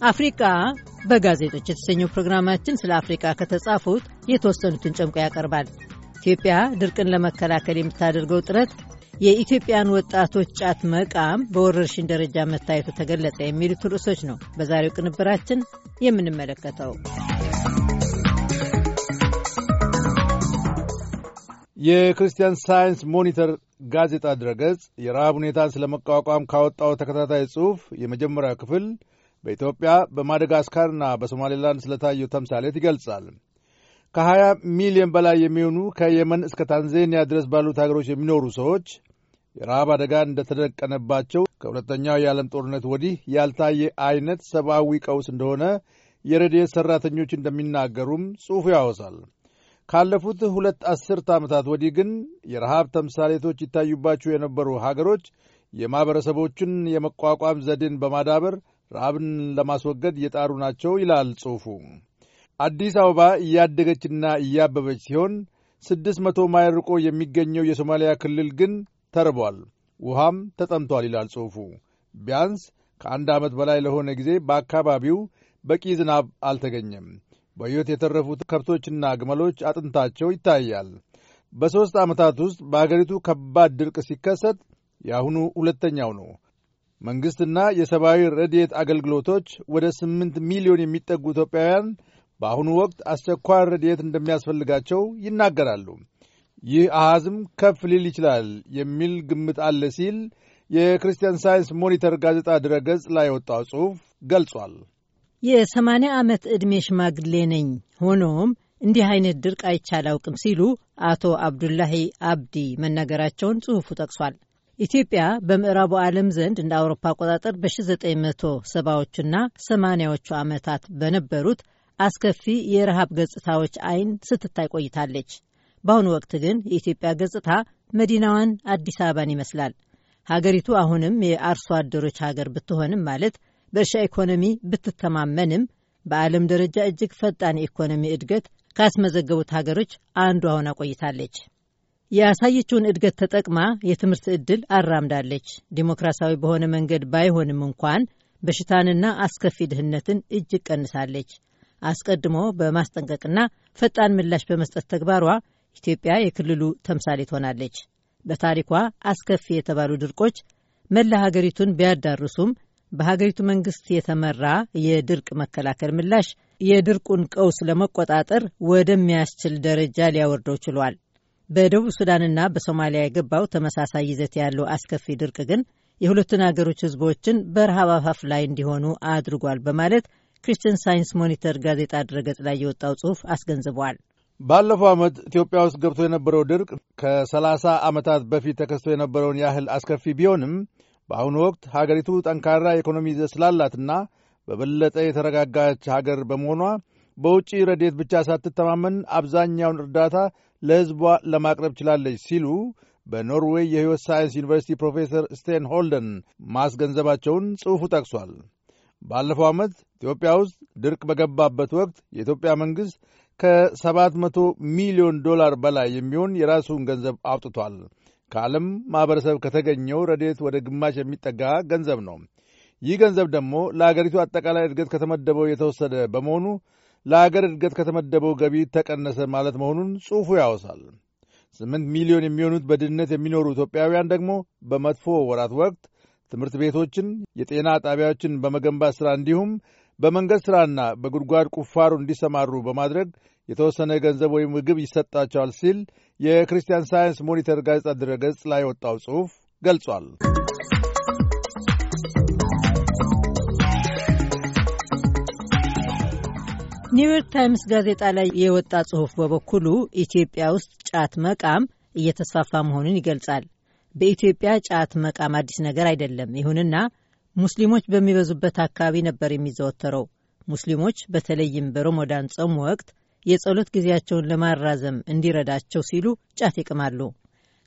አፍሪቃ በጋዜጦች የተሰኘው ፕሮግራማችን ስለ አፍሪቃ ከተጻፉት የተወሰኑትን ጨምቆ ያቀርባል። ኢትዮጵያ ድርቅን ለመከላከል የምታደርገው ጥረት፣ የኢትዮጵያን ወጣቶች ጫት መቃም በወረርሽኝ ደረጃ መታየቱ ተገለጸ፣ የሚሉት ርዕሶች ነው በዛሬው ቅንብራችን የምንመለከተው። የክርስቲያን ሳይንስ ሞኒተር ጋዜጣ ድረገጽ የረሃብ ሁኔታን ስለ መቋቋም ካወጣው ተከታታይ ጽሑፍ የመጀመሪያው ክፍል በኢትዮጵያ በማደጋስካርና በሶማሌላንድ ስለታየው ተምሳሌት ይገልጻል። ከ20 ሚሊዮን በላይ የሚሆኑ ከየመን እስከ ታንዛኒያ ድረስ ባሉት ሀገሮች የሚኖሩ ሰዎች የረሃብ አደጋ እንደተደቀነባቸው ከሁለተኛው የዓለም ጦርነት ወዲህ ያልታየ አይነት ሰብአዊ ቀውስ እንደሆነ የረድኤት ሠራተኞች እንደሚናገሩም ጽሑፉ ያወሳል። ካለፉት ሁለት አስርተ ዓመታት ወዲህ ግን የረሃብ ተምሳሌቶች ይታዩባቸው የነበሩ ሀገሮች የማኅበረሰቦችን የመቋቋም ዘዴን በማዳበር ረሃብን ለማስወገድ እየጣሩ ናቸው ይላል ጽሑፉ። አዲስ አበባ እያደገችና እያበበች ሲሆን ስድስት መቶ ማይል ርቆ የሚገኘው የሶማሊያ ክልል ግን ተርቧል፣ ውሃም ተጠምቷል ይላል ጽሑፉ። ቢያንስ ከአንድ ዓመት በላይ ለሆነ ጊዜ በአካባቢው በቂ ዝናብ አልተገኘም። በሕይወት የተረፉት ከብቶችና ግመሎች አጥንታቸው ይታያል። በሦስት ዓመታት ውስጥ በአገሪቱ ከባድ ድርቅ ሲከሰት የአሁኑ ሁለተኛው ነው። መንግሥትና የሰብአዊ ረድኤት አገልግሎቶች ወደ ስምንት ሚሊዮን የሚጠጉ ኢትዮጵያውያን በአሁኑ ወቅት አስቸኳይ ረድኤት እንደሚያስፈልጋቸው ይናገራሉ። ይህ አሃዝም ከፍ ሊል ይችላል የሚል ግምት አለ ሲል የክርስቲያን ሳይንስ ሞኒተር ጋዜጣ ድረገጽ ላይ የወጣው ጽሑፍ ገልጿል። የሰማንያ ዓመት ዕድሜ ሽማግሌ ነኝ፣ ሆኖም እንዲህ አይነት ድርቅ አይቼ አላውቅም ሲሉ አቶ አብዱላሂ አብዲ መናገራቸውን ጽሑፉ ጠቅሷል። ኢትዮጵያ በምዕራቡ ዓለም ዘንድ እንደ አውሮፓ አቆጣጠር በ1970ዎቹና 80ዎቹ ዓመታት በነበሩት አስከፊ የረሃብ ገጽታዎች አይን ስትታይ ቆይታለች። በአሁኑ ወቅት ግን የኢትዮጵያ ገጽታ መዲናዋን አዲስ አበባን ይመስላል። ሀገሪቱ አሁንም የአርሶ አደሮች ሀገር ብትሆንም ማለት በእርሻ ኢኮኖሚ ብትተማመንም በዓለም ደረጃ እጅግ ፈጣን የኢኮኖሚ እድገት ካስመዘገቡት ሀገሮች አንዷ ሆና ቆይታለች። ያሳየችውን እድገት ተጠቅማ የትምህርት ዕድል አራምዳለች። ዲሞክራሲያዊ በሆነ መንገድ ባይሆንም እንኳን በሽታንና አስከፊ ድህነትን እጅግ ቀንሳለች። አስቀድሞ በማስጠንቀቅና ፈጣን ምላሽ በመስጠት ተግባሯ ኢትዮጵያ የክልሉ ተምሳሌት ሆናለች። በታሪኳ አስከፊ የተባሉ ድርቆች መላ ሀገሪቱን ቢያዳርሱም በሀገሪቱ መንግስት የተመራ የድርቅ መከላከል ምላሽ የድርቁን ቀውስ ለመቆጣጠር ወደሚያስችል ደረጃ ሊያወርደው ችሏል። በደቡብ ሱዳንና በሶማሊያ የገባው ተመሳሳይ ይዘት ያለው አስከፊ ድርቅ ግን የሁለቱን ሀገሮች ሕዝቦችን በረሃብ አፋፍ ላይ እንዲሆኑ አድርጓል በማለት ክርስቲያን ሳይንስ ሞኒተር ጋዜጣ ድረገጽ ላይ የወጣው ጽሑፍ አስገንዝቧል። ባለፈው ዓመት ኢትዮጵያ ውስጥ ገብቶ የነበረው ድርቅ ከሰላሳ ዓመታት በፊት ተከስቶ የነበረውን ያህል አስከፊ ቢሆንም በአሁኑ ወቅት ሀገሪቱ ጠንካራ የኢኮኖሚ ይዘት ስላላትና በበለጠ የተረጋጋች ሀገር በመሆኗ በውጭ ረድኤት ብቻ ሳትተማመን አብዛኛውን እርዳታ ለሕዝቧ ለማቅረብ ችላለች ሲሉ በኖርዌይ የሕይወት ሳይንስ ዩኒቨርሲቲ ፕሮፌሰር ስቴን ሆልደን ማስገንዘባቸውን ጽሑፉ ጠቅሷል። ባለፈው ዓመት ኢትዮጵያ ውስጥ ድርቅ በገባበት ወቅት የኢትዮጵያ መንግሥት ከ700 ሚሊዮን ዶላር በላይ የሚሆን የራሱን ገንዘብ አውጥቷል። ከዓለም ማኅበረሰብ ከተገኘው ረድኤት ወደ ግማሽ የሚጠጋ ገንዘብ ነው። ይህ ገንዘብ ደግሞ ለአገሪቱ አጠቃላይ እድገት ከተመደበው የተወሰደ በመሆኑ ለአገር እድገት ከተመደበው ገቢ ተቀነሰ ማለት መሆኑን ጽሑፉ ያወሳል። ስምንት ሚሊዮን የሚሆኑት በድህነት የሚኖሩ ኢትዮጵያውያን ደግሞ በመጥፎ ወራት ወቅት ትምህርት ቤቶችን፣ የጤና ጣቢያዎችን በመገንባት ሥራ እንዲሁም በመንገድ ሥራና በጉድጓድ ቁፋሮ እንዲሰማሩ በማድረግ የተወሰነ ገንዘብ ወይም ምግብ ይሰጣቸዋል ሲል የክርስቲያን ሳይንስ ሞኒተር ጋዜጣ ድረገጽ ላይ የወጣው ጽሑፍ ገልጿል። ኒውዮርክ ታይምስ ጋዜጣ ላይ የወጣ ጽሑፍ በበኩሉ ኢትዮጵያ ውስጥ ጫት መቃም እየተስፋፋ መሆኑን ይገልጻል። በኢትዮጵያ ጫት መቃም አዲስ ነገር አይደለም። ይሁንና ሙስሊሞች በሚበዙበት አካባቢ ነበር የሚዘወተረው። ሙስሊሞች በተለይም በረመዳን ጾም ወቅት የጸሎት ጊዜያቸውን ለማራዘም እንዲረዳቸው ሲሉ ጫት ይቅማሉ።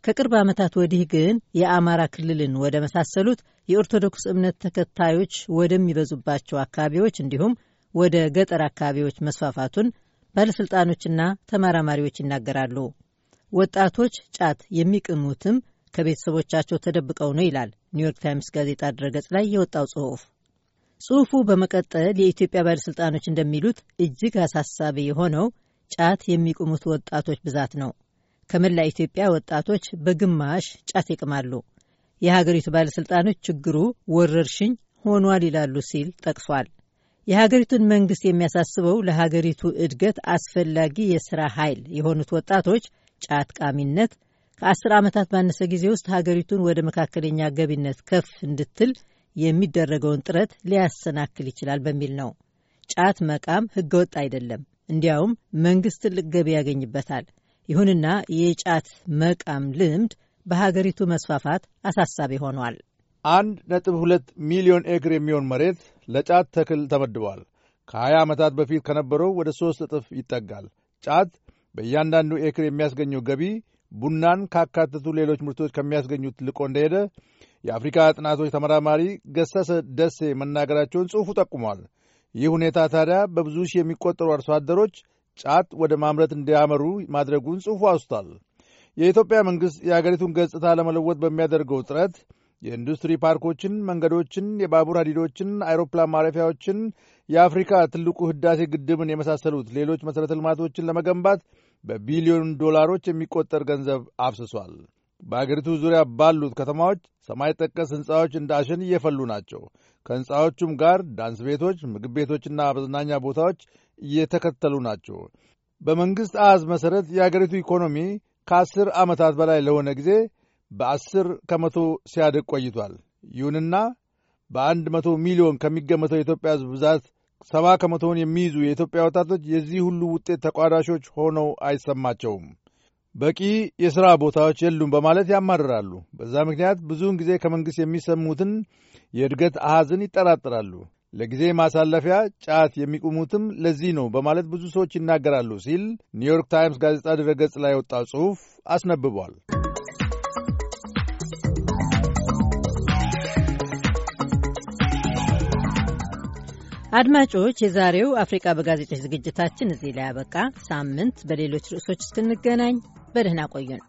ከቅርብ ዓመታት ወዲህ ግን የአማራ ክልልን ወደ መሳሰሉት የኦርቶዶክስ እምነት ተከታዮች ወደሚበዙባቸው አካባቢዎች እንዲሁም ወደ ገጠር አካባቢዎች መስፋፋቱን ባለሥልጣኖችና ተመራማሪዎች ይናገራሉ። ወጣቶች ጫት የሚቅሙትም ከቤተሰቦቻቸው ተደብቀው ነው ይላል ኒውዮርክ ታይምስ ጋዜጣ ድረገጽ ላይ የወጣው ጽሑፍ። ጽሑፉ በመቀጠል የኢትዮጵያ ባለሥልጣኖች እንደሚሉት እጅግ አሳሳቢ የሆነው ጫት የሚቅሙት ወጣቶች ብዛት ነው። ከመላ ኢትዮጵያ ወጣቶች በግማሽ ጫት ይቅማሉ። የሀገሪቱ ባለሥልጣኖች ችግሩ ወረርሽኝ ሆኗል ይላሉ ሲል ጠቅሷል። የሀገሪቱን መንግሥት የሚያሳስበው ለሀገሪቱ እድገት አስፈላጊ የሥራ ኃይል የሆኑት ወጣቶች ጫት ቃሚነት ከአስር ዓመታት ባነሰ ጊዜ ውስጥ ሀገሪቱን ወደ መካከለኛ ገቢነት ከፍ እንድትል የሚደረገውን ጥረት ሊያሰናክል ይችላል በሚል ነው። ጫት መቃም ሕገወጥ አይደለም፣ እንዲያውም መንግሥት ትልቅ ገቢ ያገኝበታል። ይሁንና የጫት መቃም ልምድ በሀገሪቱ መስፋፋት አሳሳቢ ሆኗል። አንድ ነጥብ ሁለት ሚሊዮን ኤክር የሚሆን መሬት ለጫት ተክል ተመድቧል። ከሀያ ዓመታት በፊት ከነበረው ወደ ሦስት እጥፍ ይጠጋል። ጫት በእያንዳንዱ ኤክር የሚያስገኘው ገቢ ቡናን ካካተቱ ሌሎች ምርቶች ከሚያስገኙት ልቆ እንደሄደ የአፍሪካ ጥናቶች ተመራማሪ ገሰሰ ደሴ መናገራቸውን ጽሑፉ ጠቁሟል። ይህ ሁኔታ ታዲያ በብዙ ሺህ የሚቆጠሩ አርሶ አደሮች ጫት ወደ ማምረት እንዲያመሩ ማድረጉን ጽሑፉ አውስቷል። የኢትዮጵያ መንግሥት የአገሪቱን ገጽታ ለመለወጥ በሚያደርገው ጥረት የኢንዱስትሪ ፓርኮችን፣ መንገዶችን፣ የባቡር ሀዲዶችን፣ አይሮፕላን ማረፊያዎችን፣ የአፍሪካ ትልቁ ህዳሴ ግድብን የመሳሰሉት ሌሎች መሠረተ ልማቶችን ለመገንባት በቢሊዮን ዶላሮች የሚቆጠር ገንዘብ አፍስሷል። በአገሪቱ ዙሪያ ባሉት ከተማዎች ሰማይ ጠቀስ ሕንፃዎች እንደ አሸን እየፈሉ ናቸው። ከሕንፃዎቹም ጋር ዳንስ ቤቶች፣ ምግብ ቤቶችና መዝናኛ ቦታዎች እየተከተሉ ናቸው። በመንግሥት አሃዝ መሠረት የአገሪቱ ኢኮኖሚ ከአስር ዓመታት በላይ ለሆነ ጊዜ በአስር ከመቶ ሲያድግ ቆይቷል። ይሁንና በአንድ መቶ ሚሊዮን ከሚገመተው የኢትዮጵያ ሕዝብ ብዛት ሰባ ከመቶውን የሚይዙ የኢትዮጵያ ወጣቶች የዚህ ሁሉ ውጤት ተቋዳሾች ሆነው አይሰማቸውም። በቂ የሥራ ቦታዎች የሉም በማለት ያማርራሉ። በዛ ምክንያት ብዙውን ጊዜ ከመንግሥት የሚሰሙትን የእድገት አሃዝን ይጠራጠራሉ። ለጊዜ ማሳለፊያ ጫት የሚቅሙትም ለዚህ ነው በማለት ብዙ ሰዎች ይናገራሉ ሲል ኒውዮርክ ታይምስ ጋዜጣ ድረገጽ ላይ የወጣው ጽሑፍ አስነብቧል። አድማጮች፣ የዛሬው አፍሪቃ በጋዜጦች ዝግጅታችን እዚህ ላይ ያበቃ። ሳምንት በሌሎች ርዕሶች እስክንገናኝ በደህና ቆዩን።